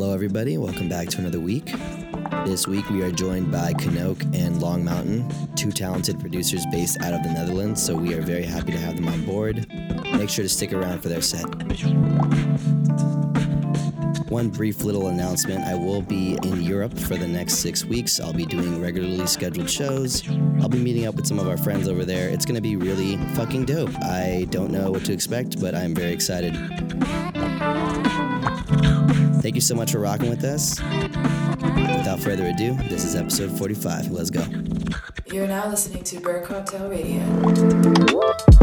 Hello, everybody. Welcome back to another week. This week we are joined by Kanoke and Long Mountain, two talented producers based out of the Netherlands, so we are very happy to have them on board. Make sure to stick around for their set. One brief little announcement I will be in Europe for the next six weeks. I'll be doing regularly scheduled shows. I'll be meeting up with some of our friends over there. It's going to be really fucking dope. I don't know what to expect, but I'm very excited. Thank you so much for rocking with us. Without further ado, this is episode 45. Let's go. You're now listening to Burr Cocktail Radio.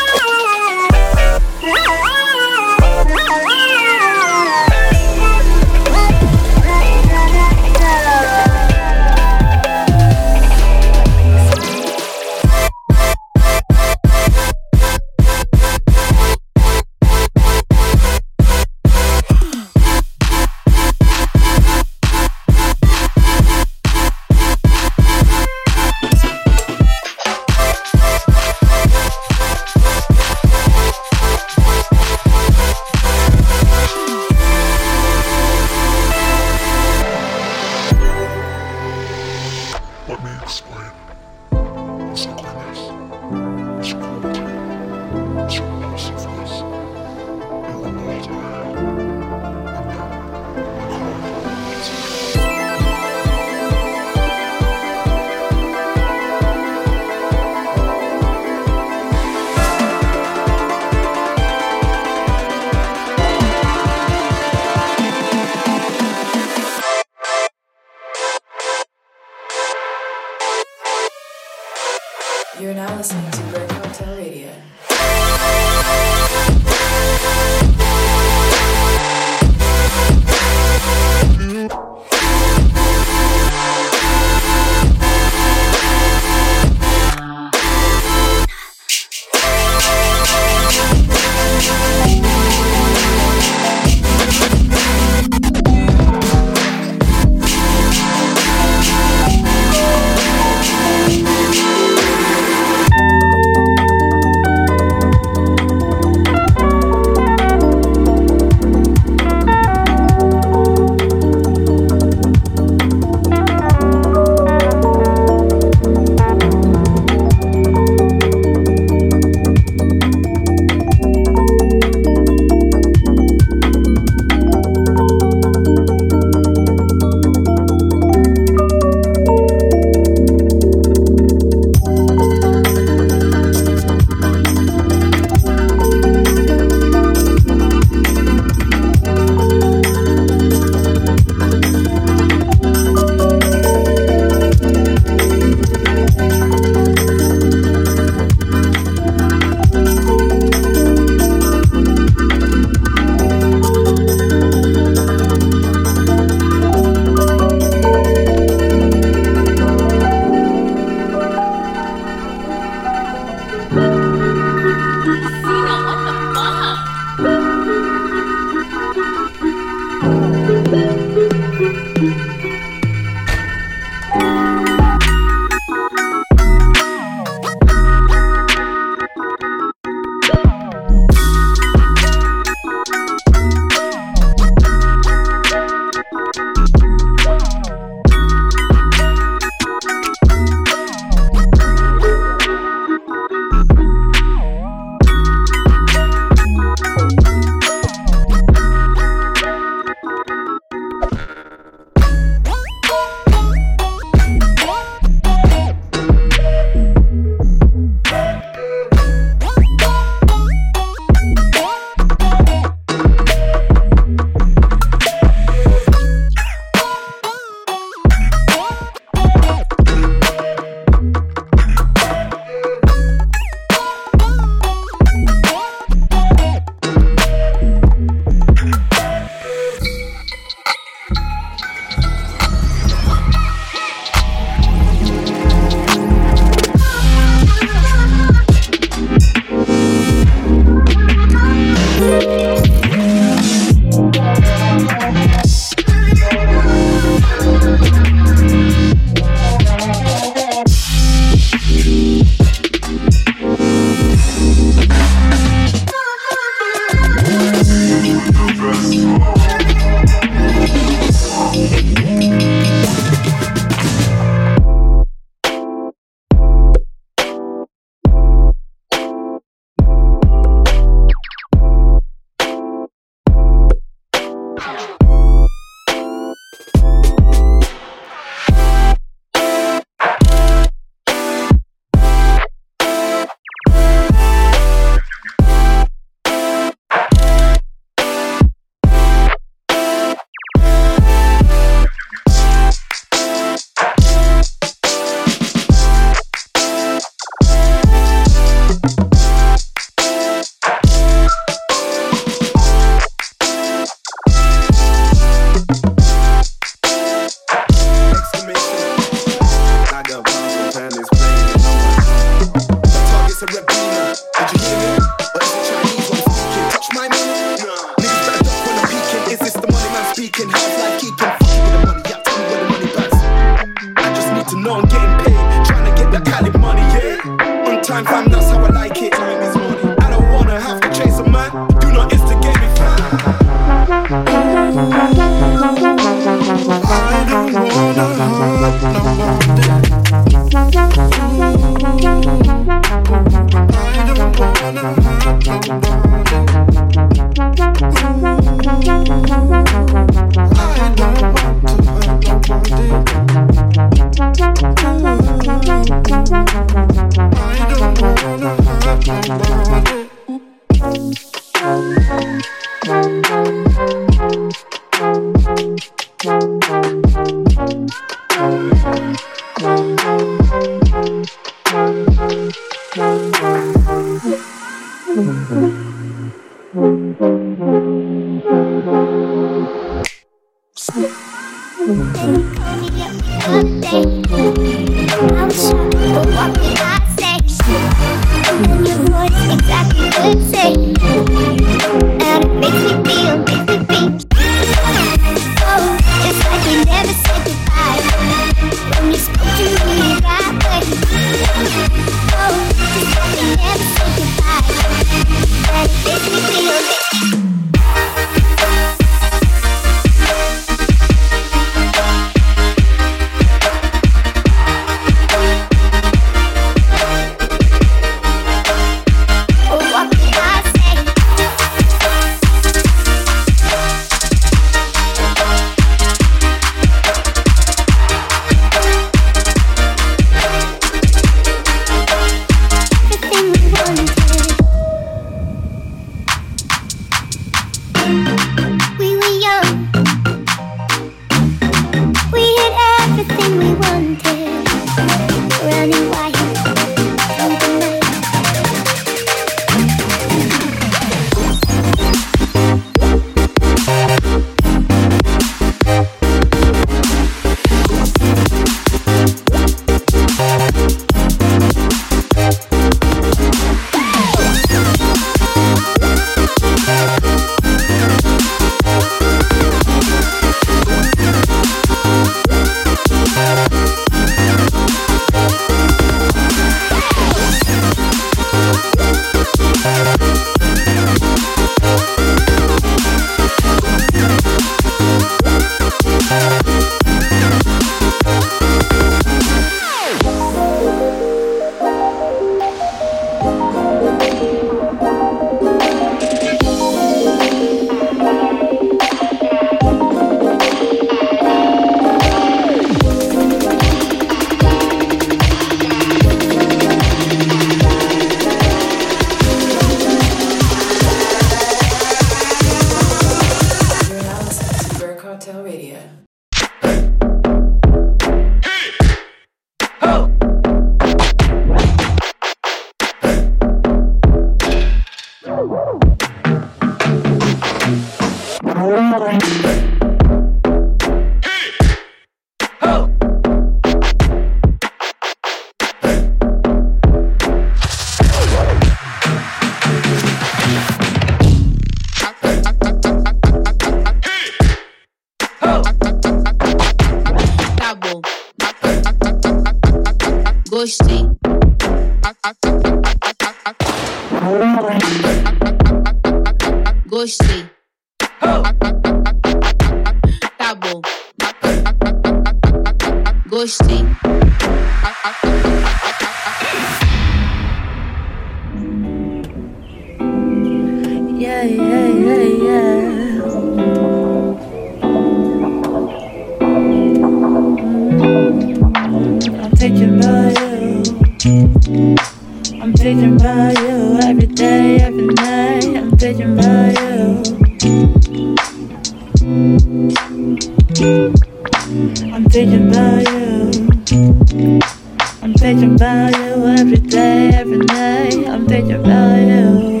every day, every night. I'm thinking about you.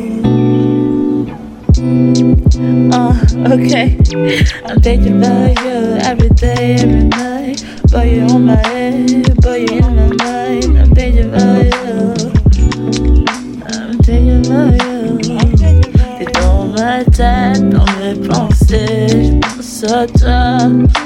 Uh, okay. I'm thinking about every day, every night. But on my head, but in my mind. I'm thinking about. I'm thinking about you. T'es dans ma tête, dans mes pensées, je pense à toi.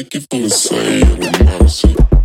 Take you for a say on a Marcy. Don't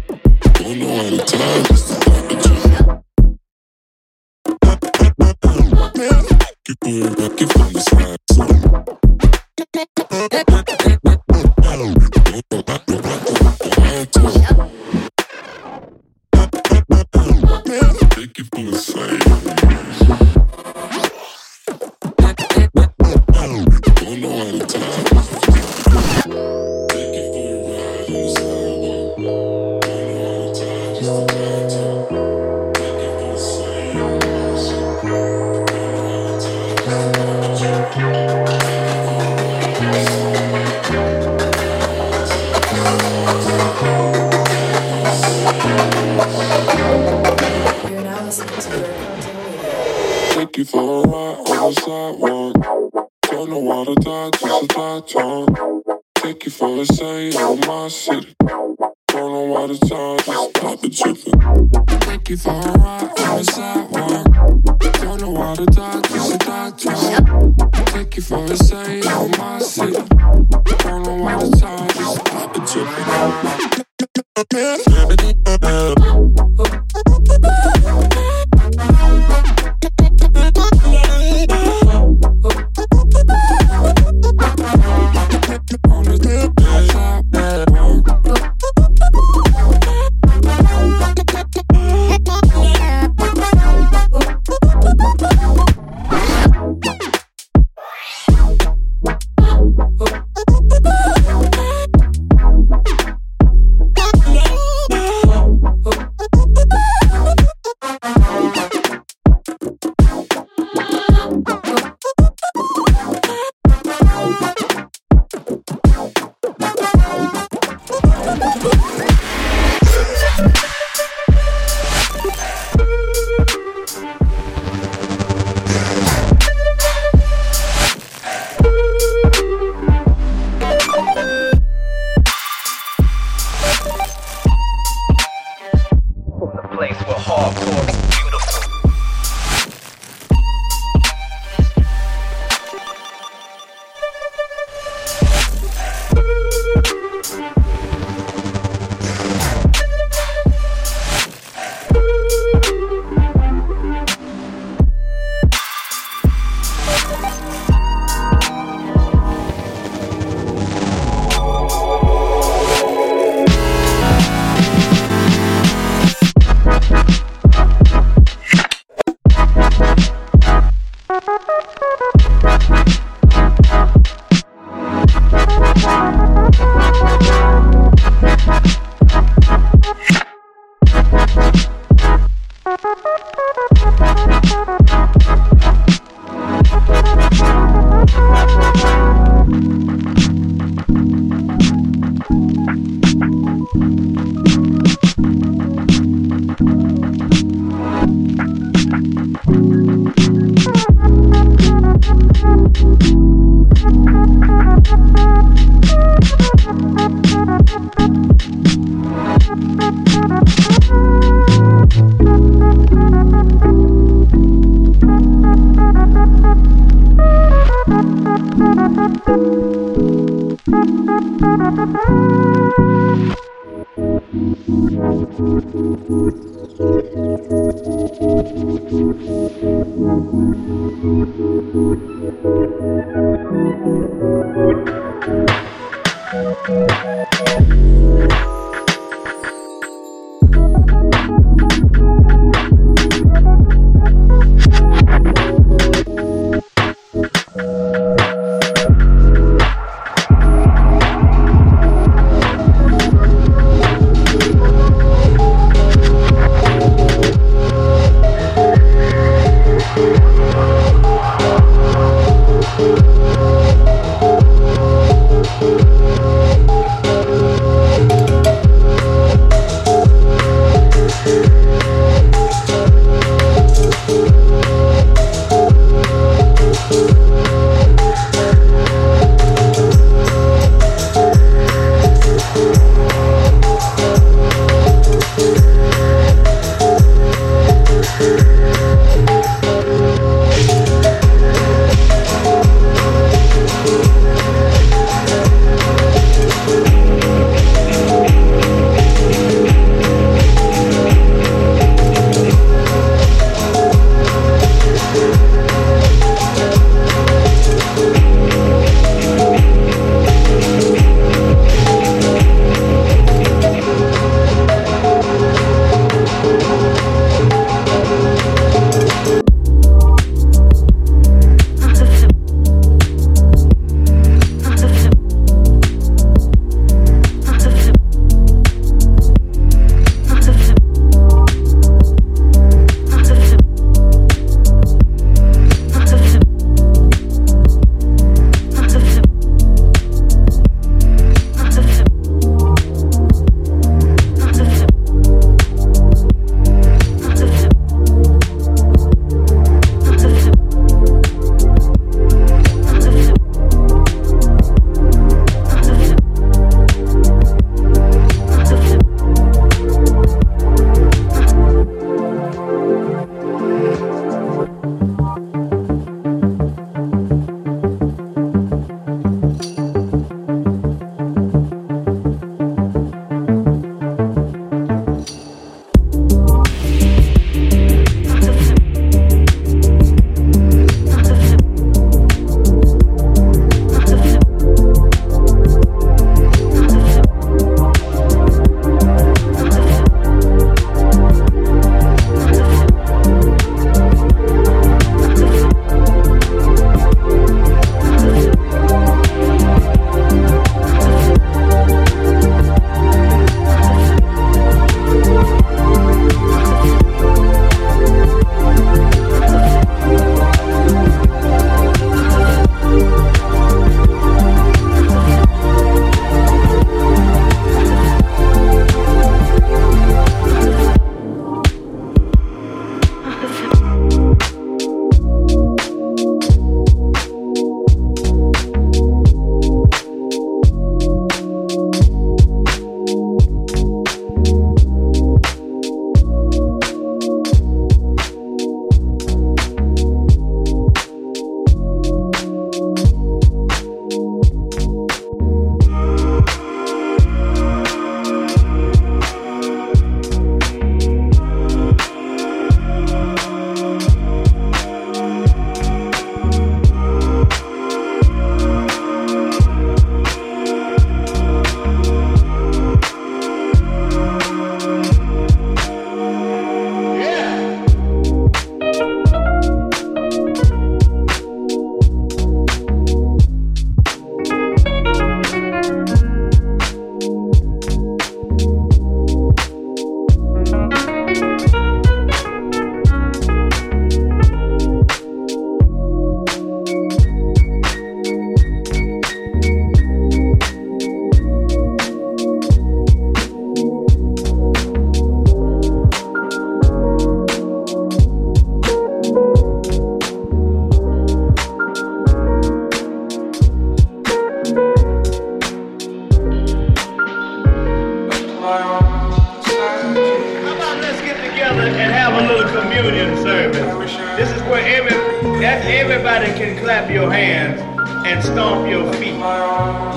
That everybody can clap your hands and stomp your feet.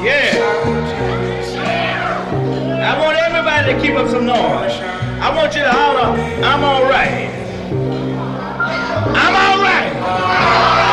Yeah. I want everybody to keep up some noise. I want you to holler, I'm alright. I'm alright.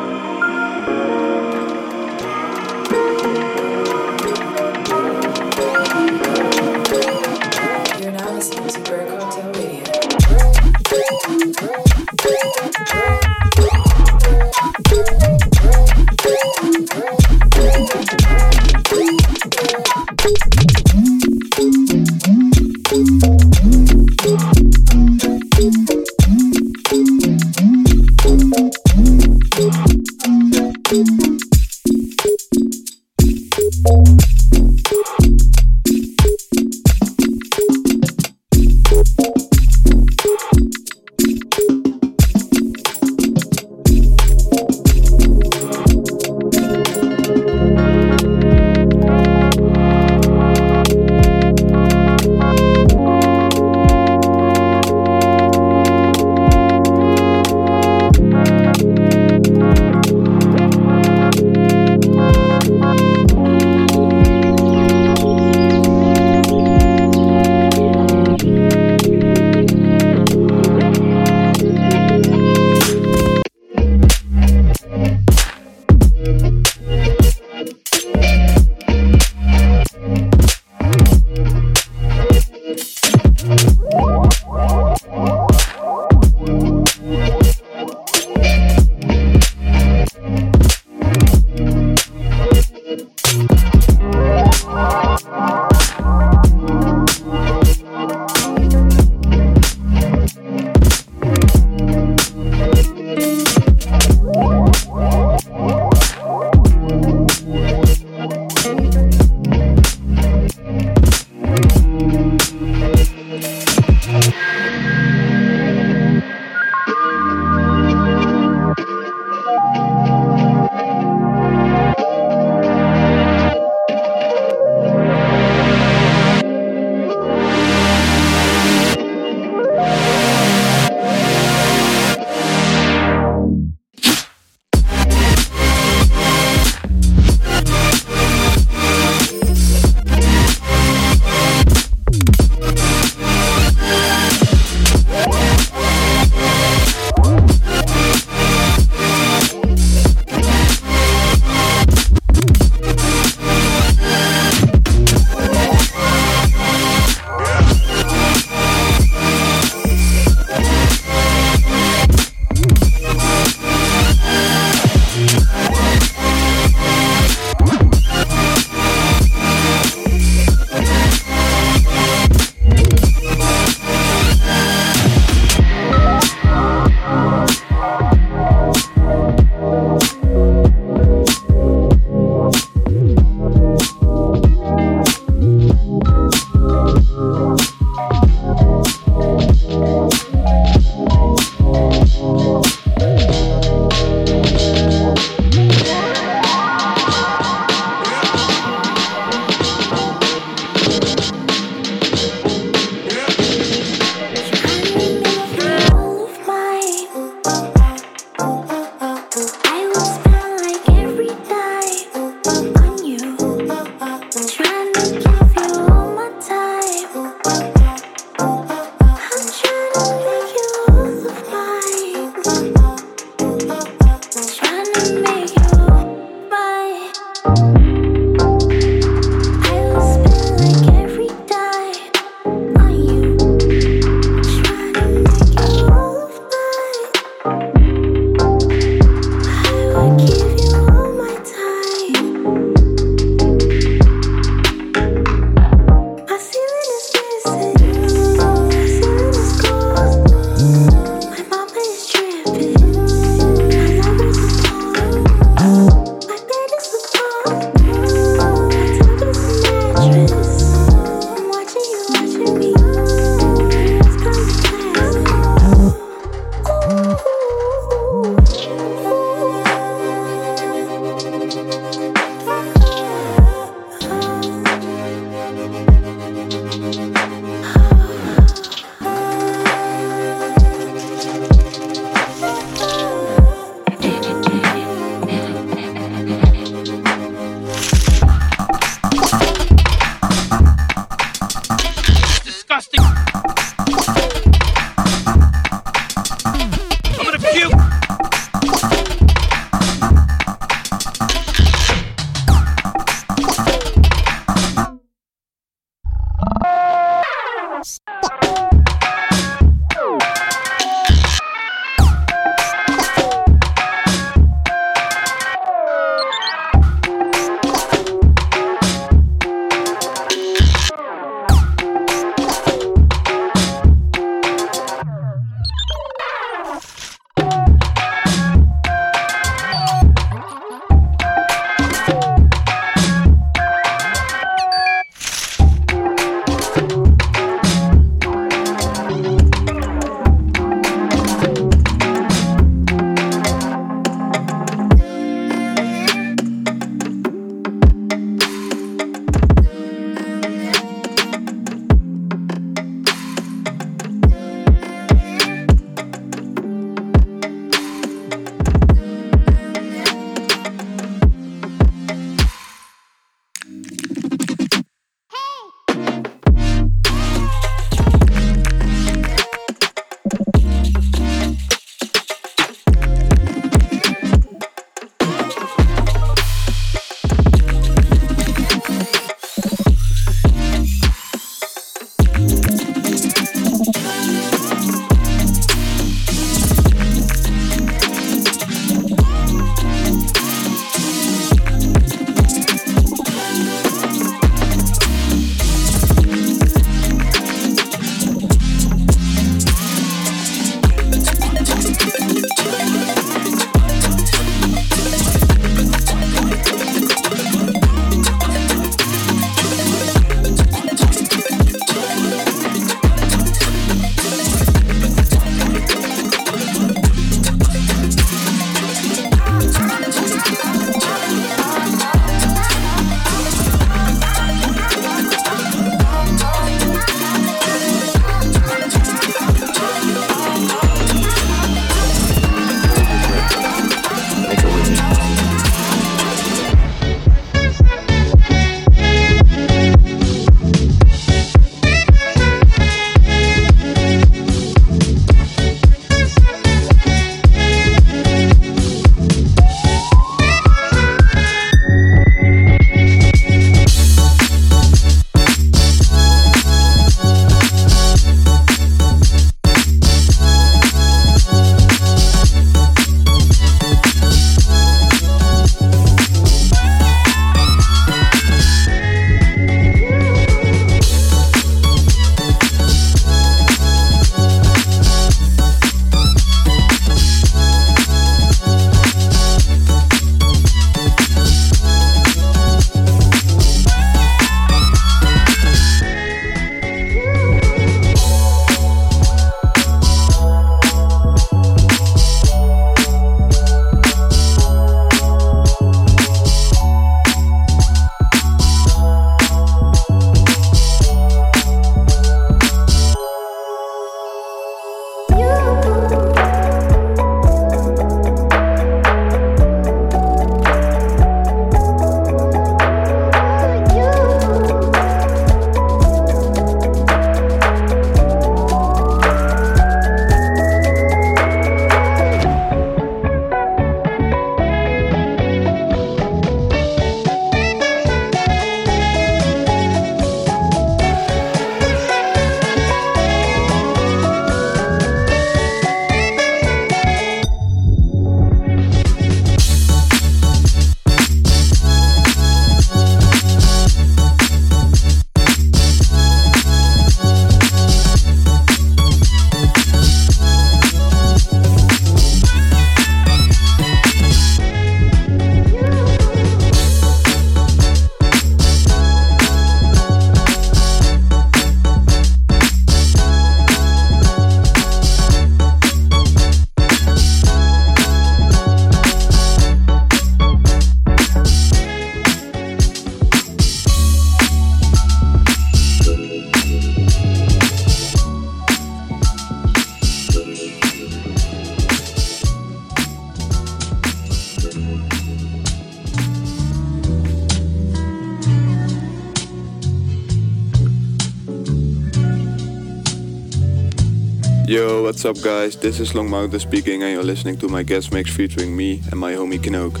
What's up, guys? This is Long Mountain speaking, and you're listening to my guest mix featuring me and my homie Knoke.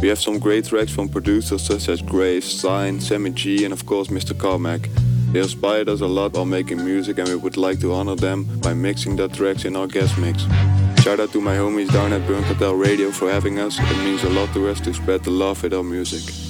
We have some great tracks from producers such as Grace, Sign, Sammy G, and of course Mr. Carmack. They inspired us a lot while making music, and we would like to honor them by mixing their tracks in our guest mix. Shout out to my homies down at Burn Cartel Radio for having us. It means a lot to us to spread the love with our music.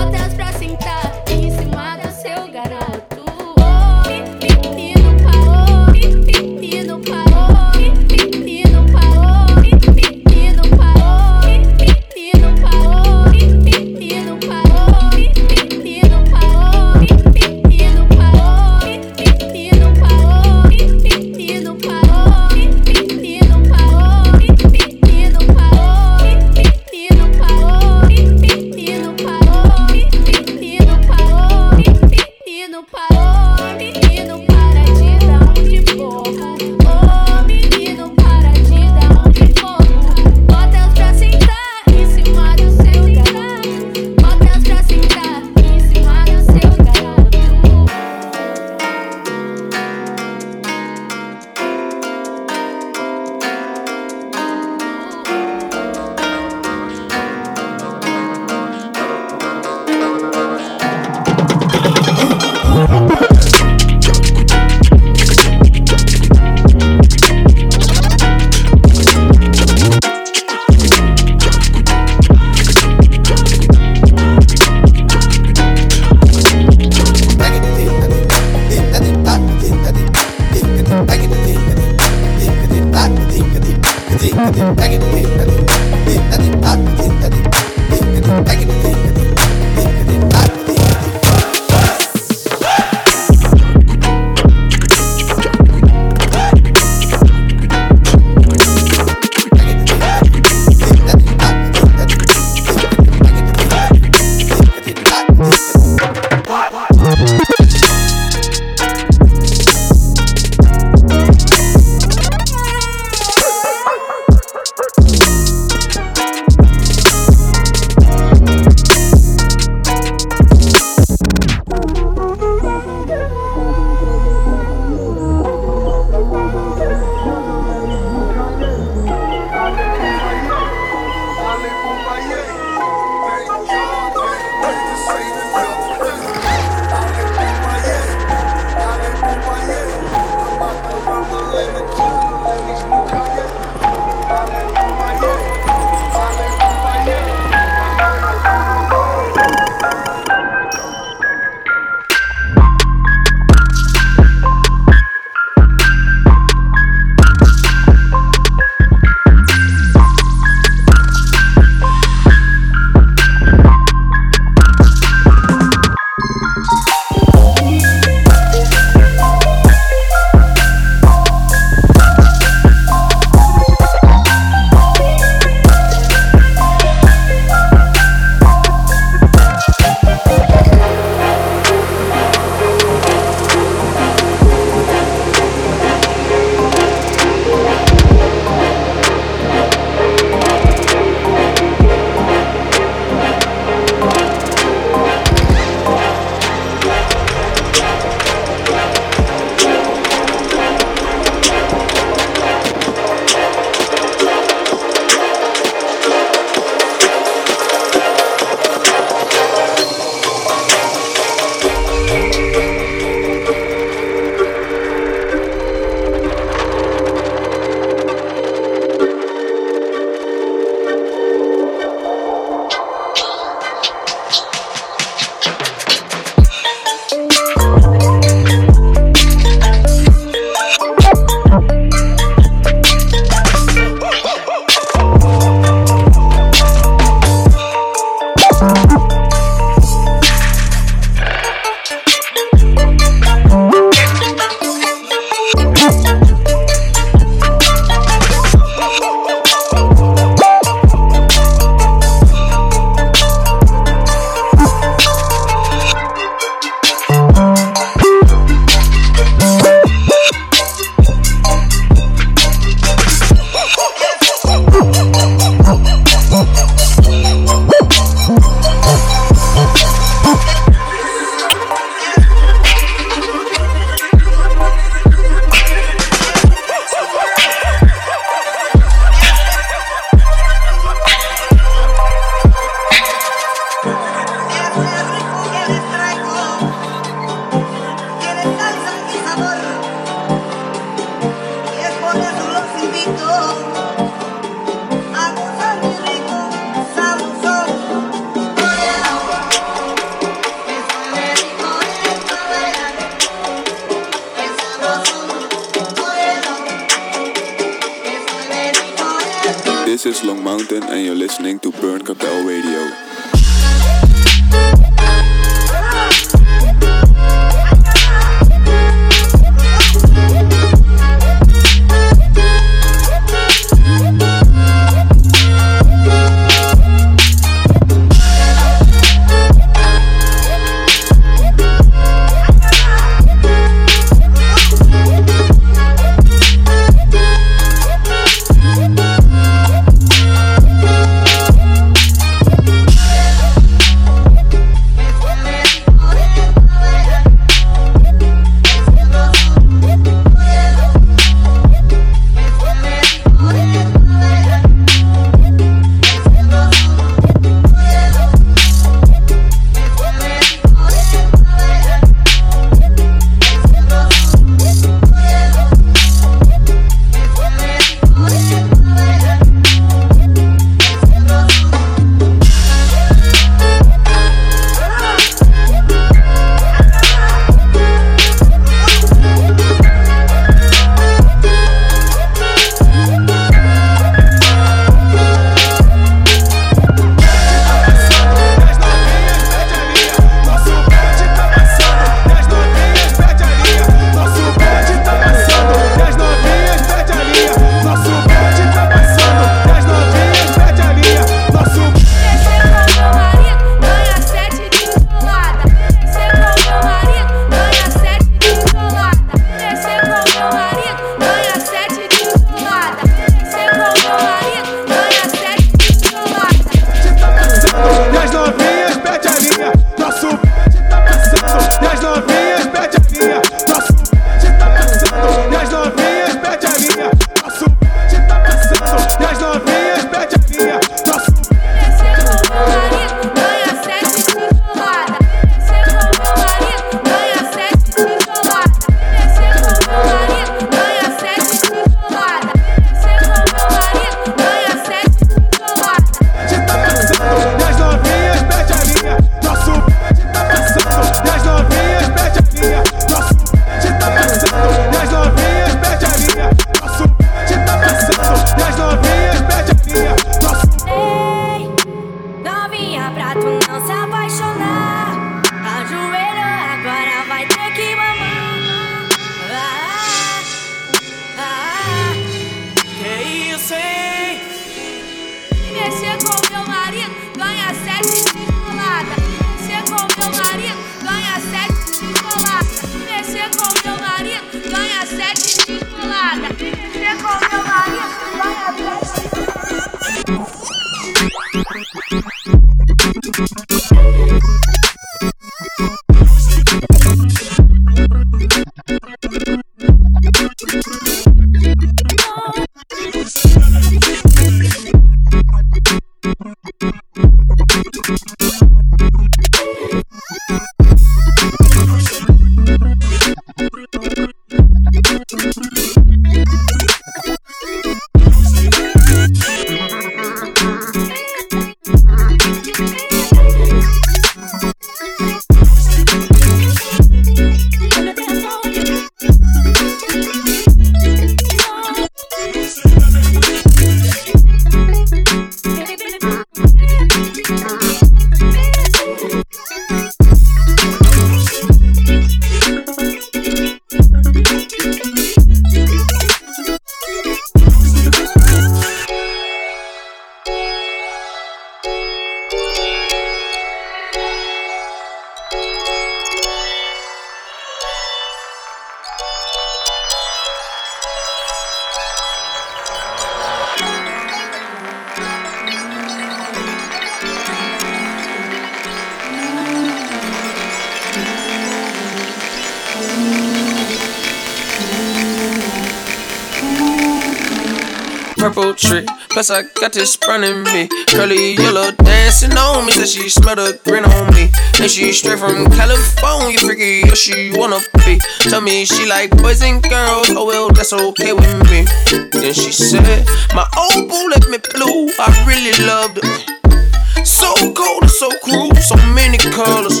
Got this in me. Curly yellow dancing on me. Said she smell the grin on me. And she straight from California. Freaky, yeah, she wanna be. Tell me she like boys and girls. Oh well, that's okay with me. Then she said, My old boo left me blue. I really loved it. So cold and so cruel. So many colors.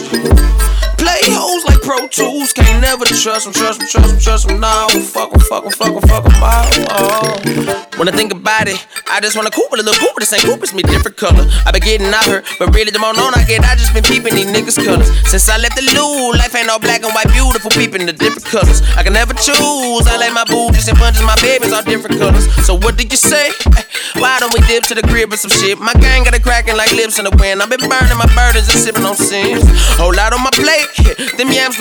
Play Pro Tools, can't never trust them, trust them, trust them, trust them. No, fuck them, fuck them, fuck them, fuck them all. Oh. When I think about it, I just wanna Cooper, a little Cooper, this ain't Cooper, it's me different color. I been getting out her, but really the more known I get, I just been peeping these niggas' colors. Since I left the loo, life ain't all black and white, beautiful, peeping the different colors. I can never choose, I like my booties and bunches, my babies all different colors. So what did you say? Why don't we dip to the crib or some shit? My gang got a cracking like lips in the wind. I've been burning my burdens and sipping on sins. Whole lot on my plate. Them yams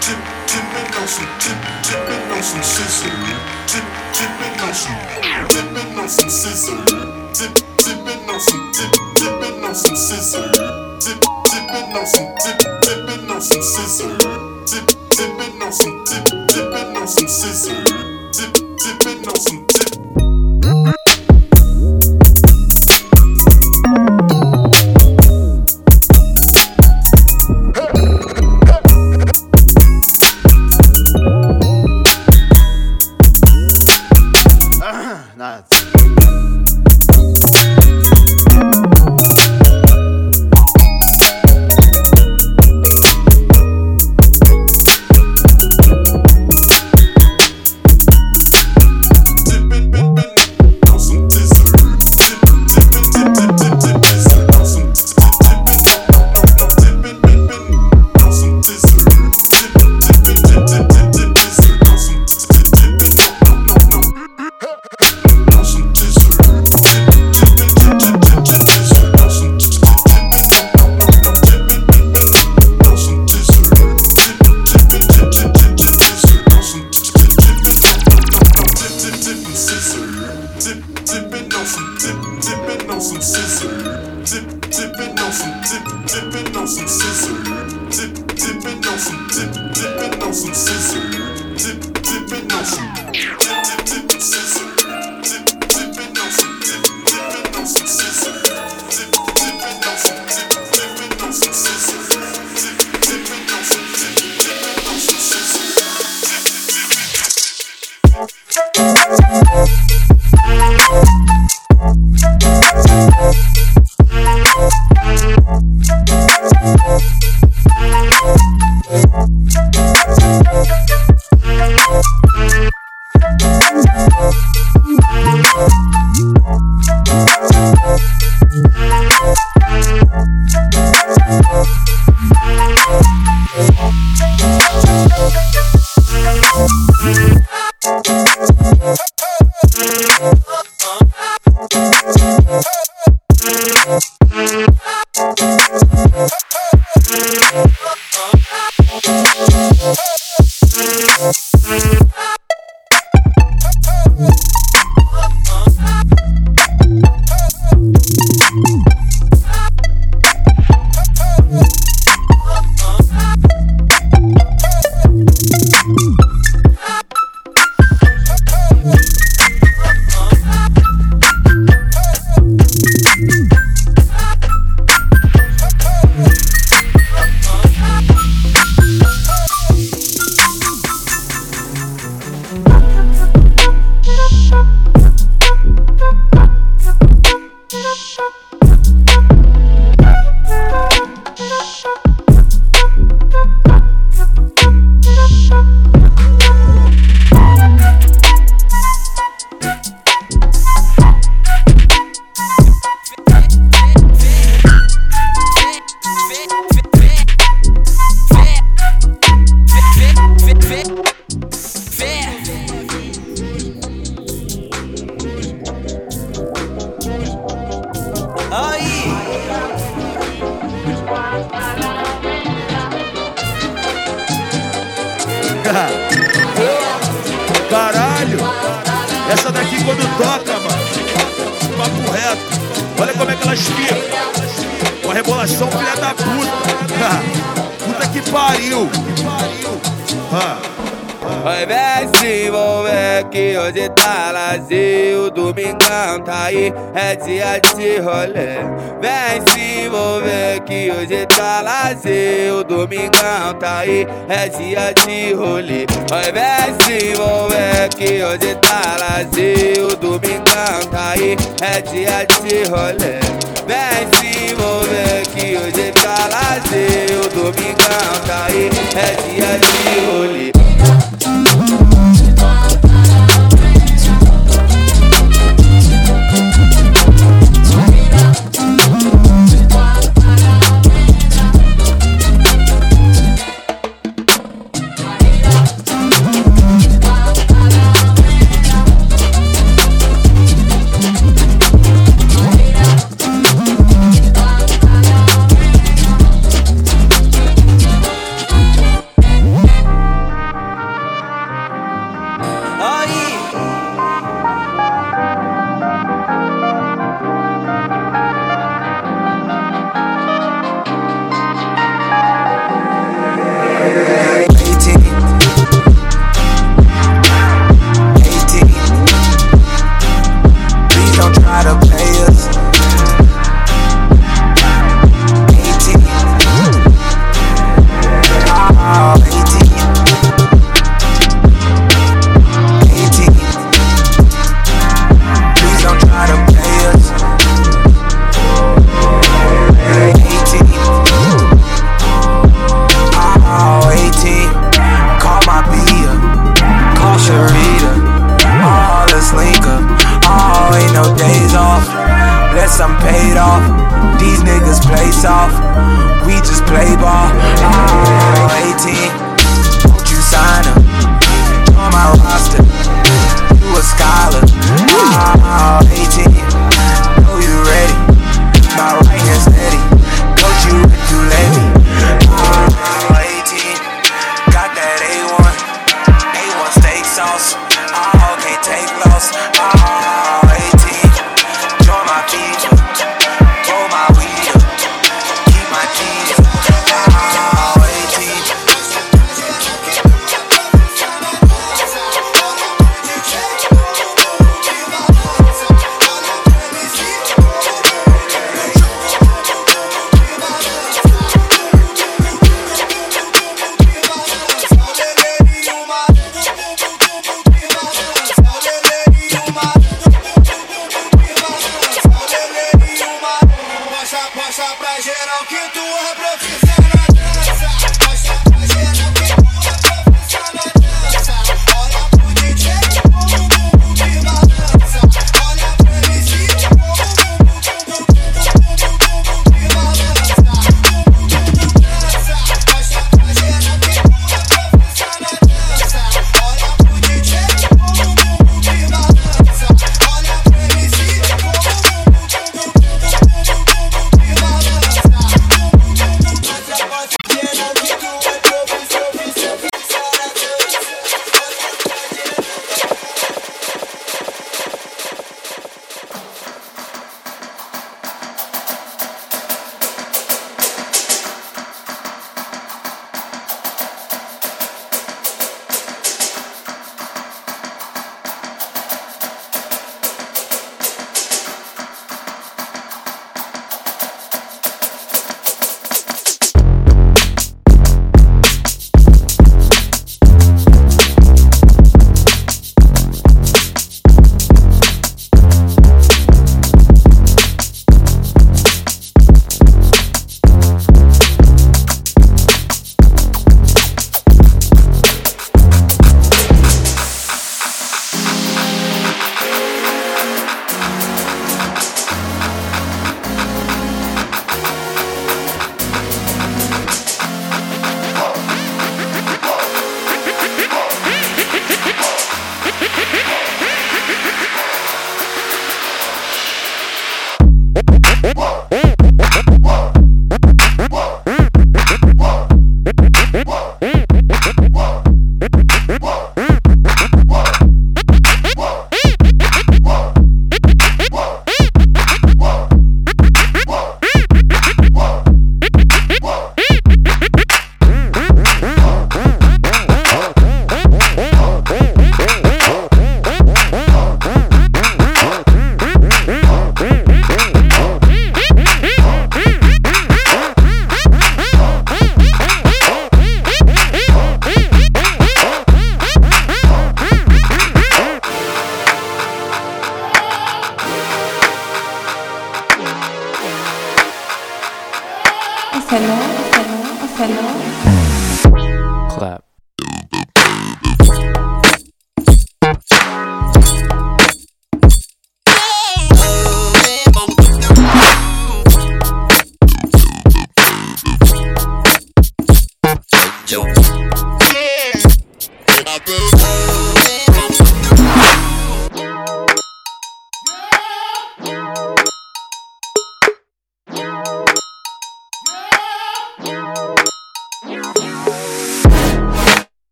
Dip, dipping on some dip, dipping on some scissor. Dip, dipping on some dipping on some. Dip, dipping on some dip, dipping on some scissor. Dip, dipping on some dip, dipping on some scissor. Dip, dipping on some dip, dipping on some scissor. Dip, dipping on some dip.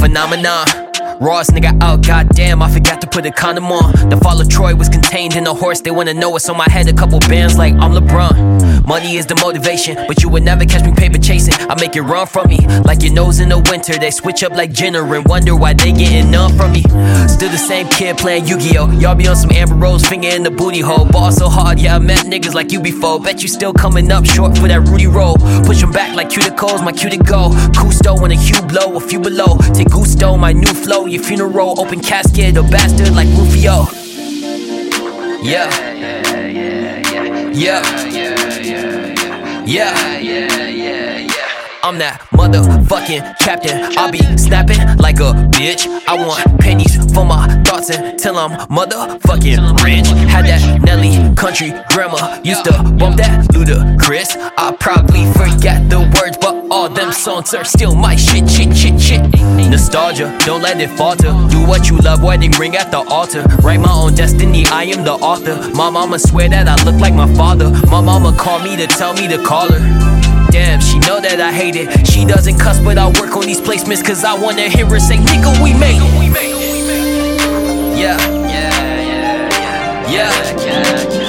Phenomenon. Rawest nigga out, goddamn, I forgot to put a condom on. The fall of Troy was contained in a horse, they wanna know what's on my head. A couple bands like I'm LeBron. Money is the motivation, but you would never catch me paper chasing. I make it run from me, like your nose in the winter. They switch up like Jenner and wonder why they getting none from me. Still the same kid playing Yu Gi Oh! Y'all be on some Amber Rose, finger in the booty hole. Ball so hard, yeah, I met niggas like you before. Bet you still coming up short for that Rudy roll. Push 'em back like cuticles, my cue to go. Custo when a hue blow, a few below. Take gusto, my new flow, your funeral, open casket, a bastard like Rufio. Yeah, yeah, yeah. Yeah. Yeah. Yeah. I'm that motherfucking captain. I be snapping like a bitch. I want pennies for my thoughts until I'm motherfucking rich. Had that Nelly country grandma used to bump that Ludacris. I probably forgot the words, but all them songs are still my shit, shit, shit, shit. Nostalgia, don't let it falter. Do what you love, wedding ring at the altar. Write my own destiny, I am the author. My mama swear that I look like my father. My mama called me to tell me to call her. Damn, she know that I hate it. She doesn't cuss, but I work on these placements cause I wanna hear her say, nigga, we made it. Yeah. Yeah. Yeah. Word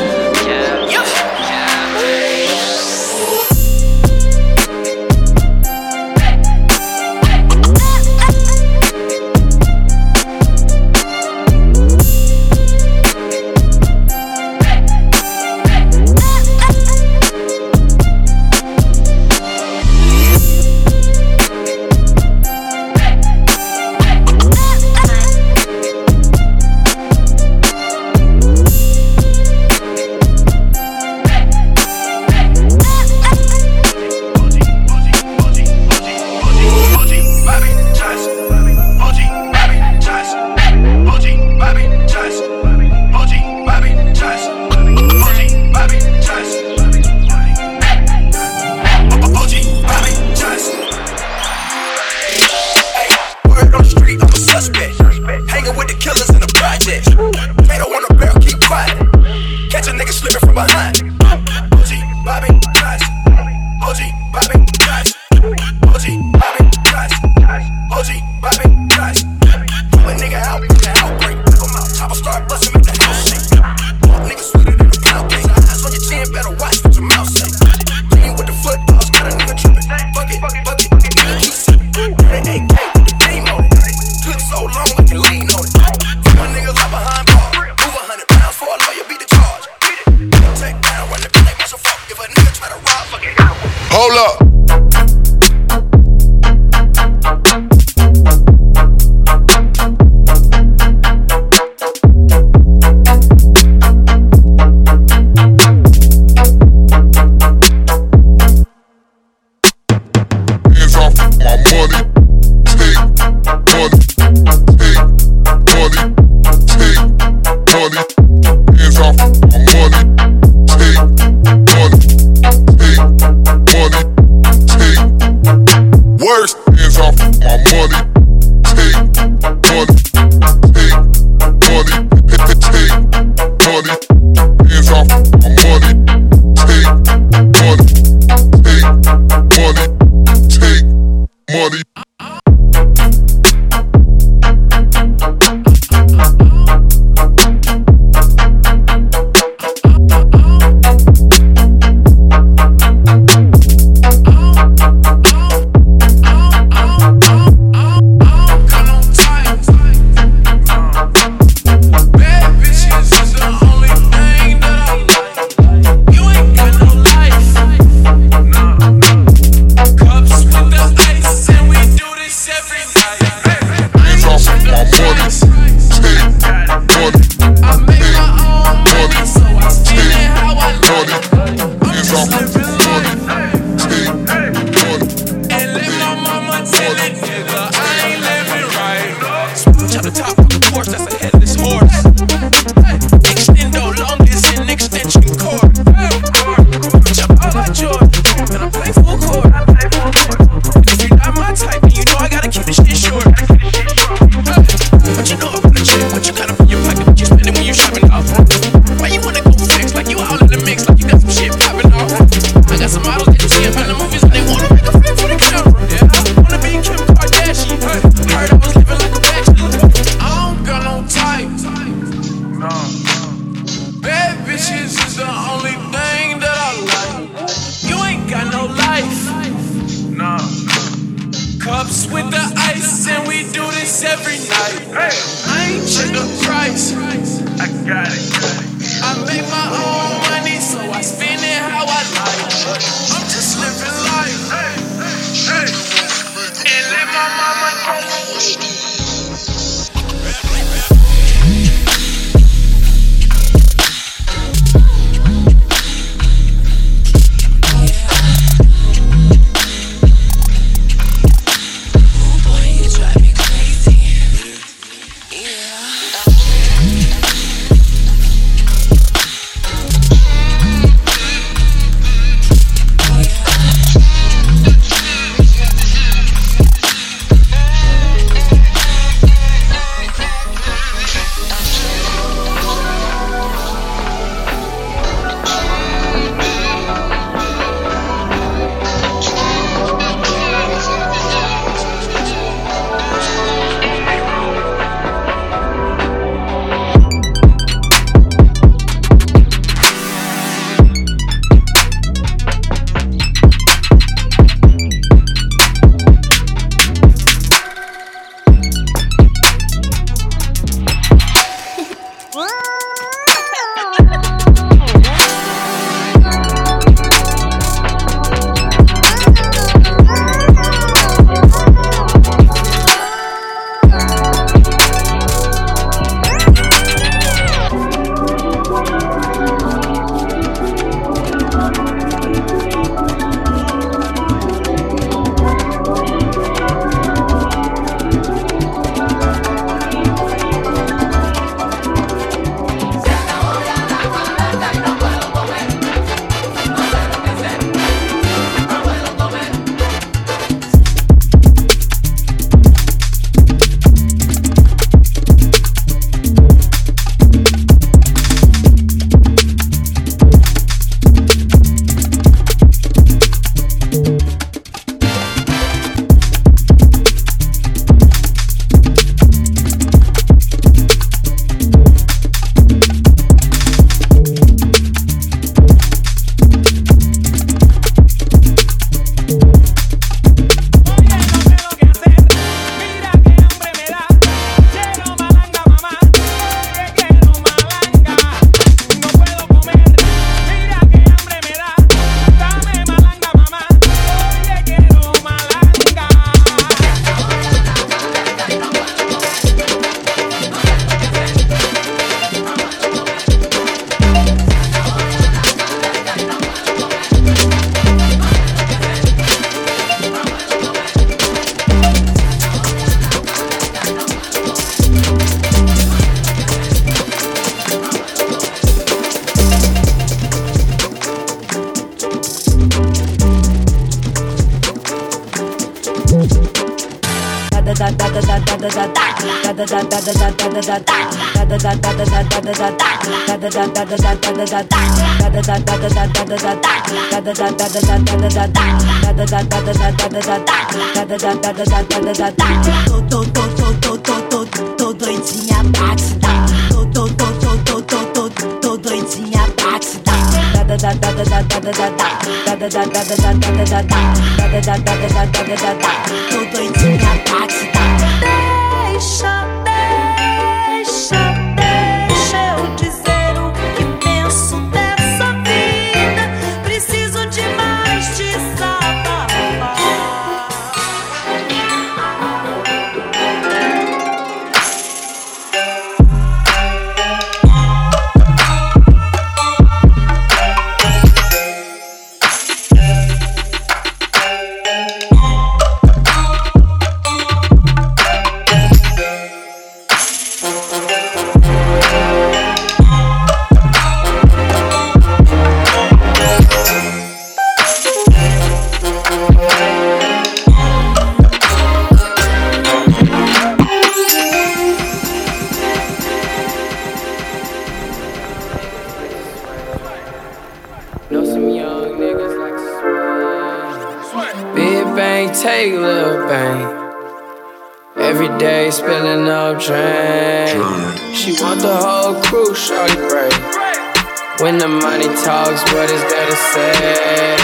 every night. I ain't check the price. I got it. Tô, tô, tô, tô, tô, tô, tô, tô doidinha batida. Tô, tô, tô, tô, tô, tô, doidinha doidinha When the money talks, what is there to say?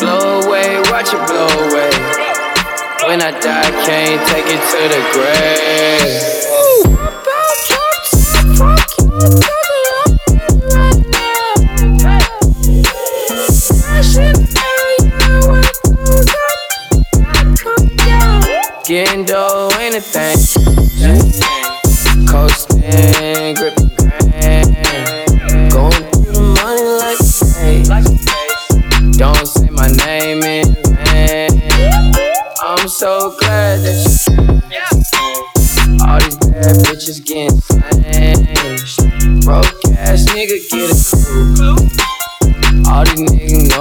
Blow away, watch it blow away. When I die, can't take it to the grave.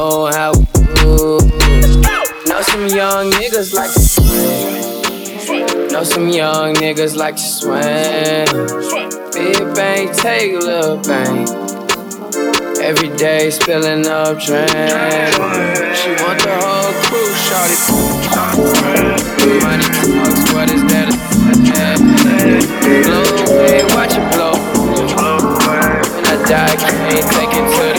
Know how we do. Know some young niggas like to swing. Know some young niggas like to swing. Big bang, take a little bang. Every day spilling up drink. She want the whole crew, shorty. Money talks, what is that? Blow away, watch it blow. When I die, can't take it to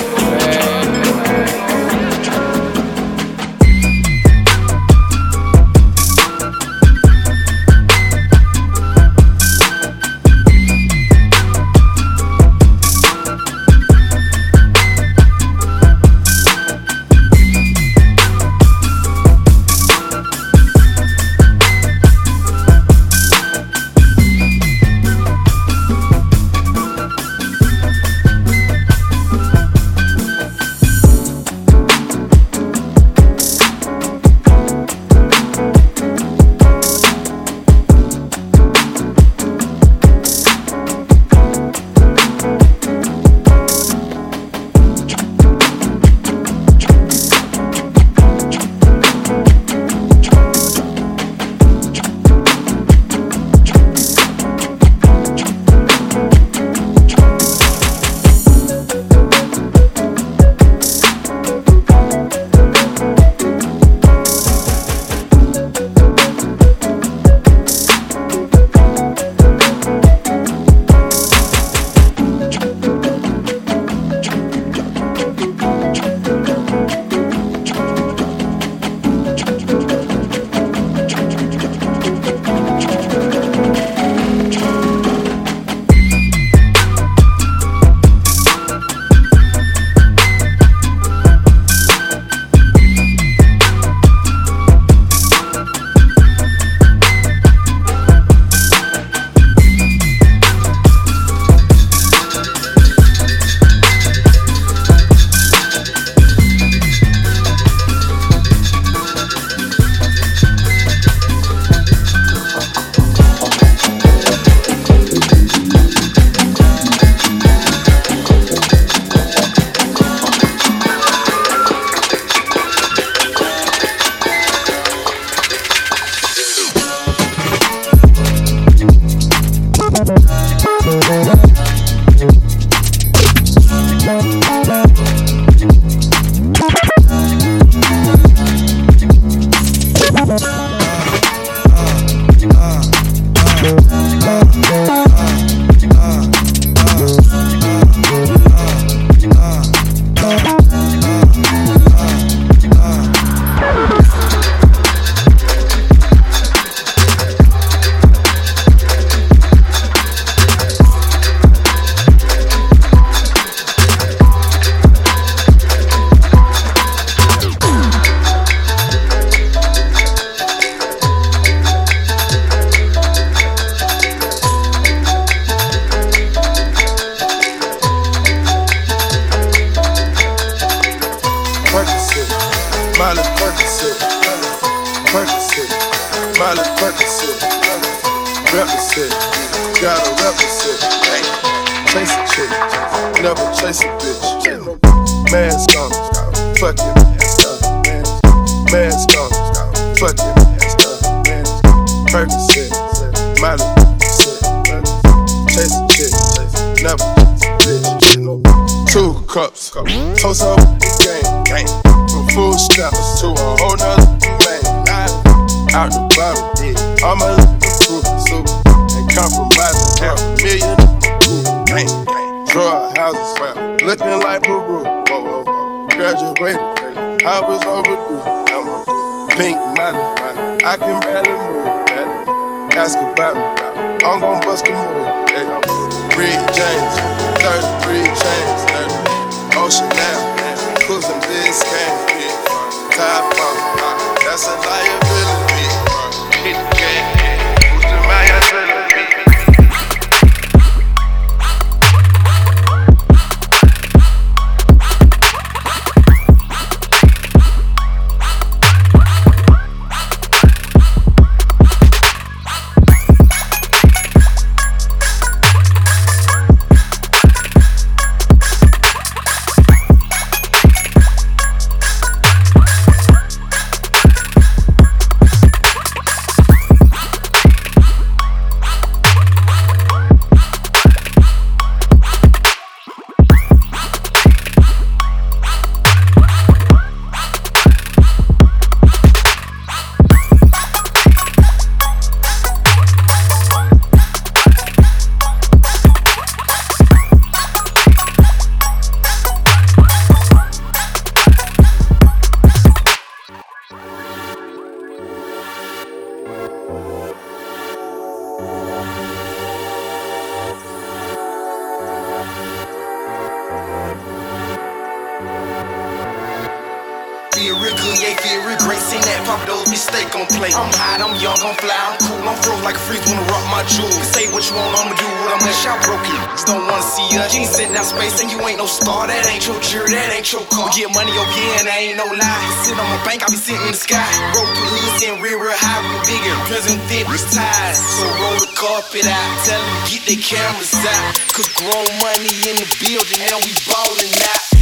real good, yeah, feel real great. Seen that pop those mistake on play. I'm hot, I'm young, I'm fly, I'm cool, I'm froze like a freak, wanna rock my jewels. Say what you want, I'ma do what I'm gonna shout broke you. Just don't wanna see us. You sitting out space and you ain't no star. That ain't your jury, that ain't your car. We get money oh, over here and I ain't no lie. Sit on my bank, I be sitting in the sky. The hood, sitting real, real high, real bigger. Fit was ties. So roll the carpet out, tell them get their cameras out. Cause grown money in the building, now we ballin' out.